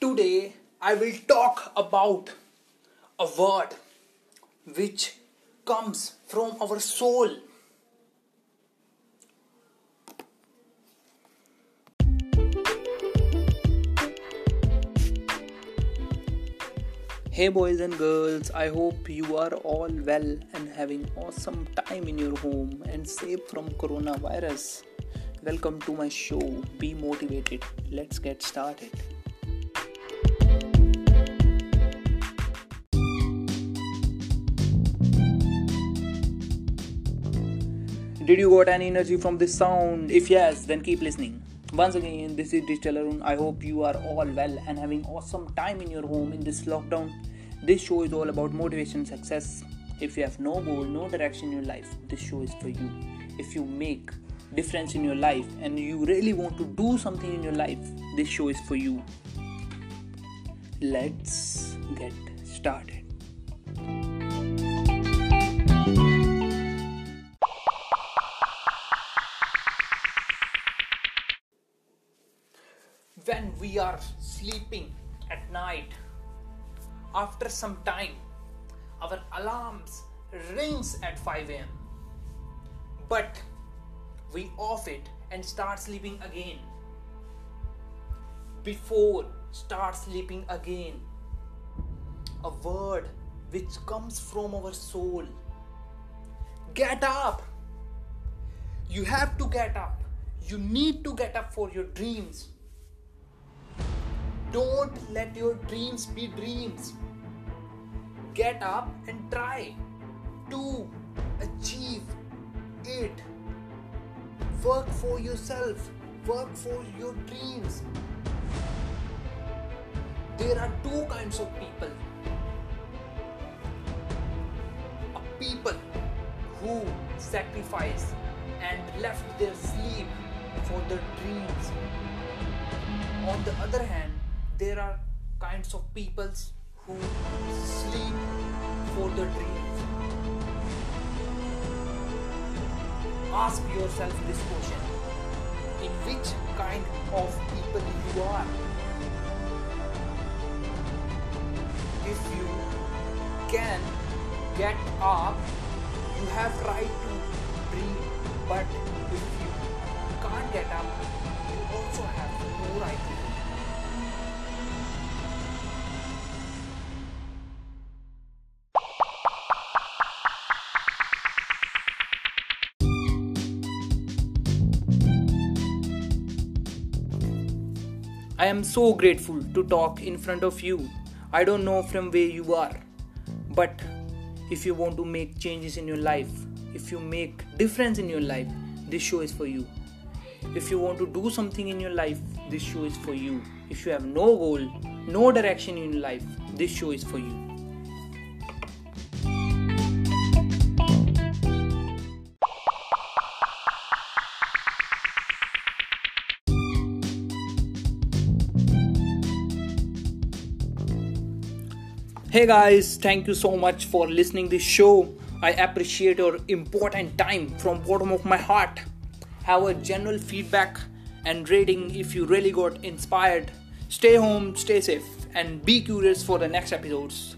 Today I will talk about a word which comes from our soul. Hey boys and girls, I hope you are all well and having awesome time in your home and safe from coronavirus. Welcome to my show. Be motivated. Let's get started. Did you got any energy from this sound? If yes, then keep listening. Once again, this is Digital Arun. I hope you are all well and having awesome time in your home in this lockdown. This show is all about motivation success. If you have no goal, no direction in your life, this show is for you. If you make difference in your life and you really want to do something in your life, this show is for you. Let's get started. When we are sleeping at night, after some time, our alarms rings at 5 am. But we off it and start sleeping again. Before start sleeping again. A word which comes from our soul. Get up. You have to get up. You need to get up for your dreams. Don't let your dreams be dreams. Get up and try to achieve it. Work for yourself, work for your dreams. There are two kinds of people a people who sacrifice and left their sleep for their dreams. On the other hand, there are kinds of peoples who sleep for the dreams. Ask yourself this question In which kind of people you are? If you can get up, you have right to dream. But if you can't get up, you also have no right to dream. I am so grateful to talk in front of you. I don't know from where you are, but if you want to make changes in your life, if you make difference in your life, this show is for you. If you want to do something in your life, this show is for you. If you have no goal, no direction in life, this show is for you. Hey guys, thank you so much for listening this show. I appreciate your important time from bottom of my heart. Have a general feedback and rating if you really got inspired. Stay home, stay safe and be curious for the next episodes.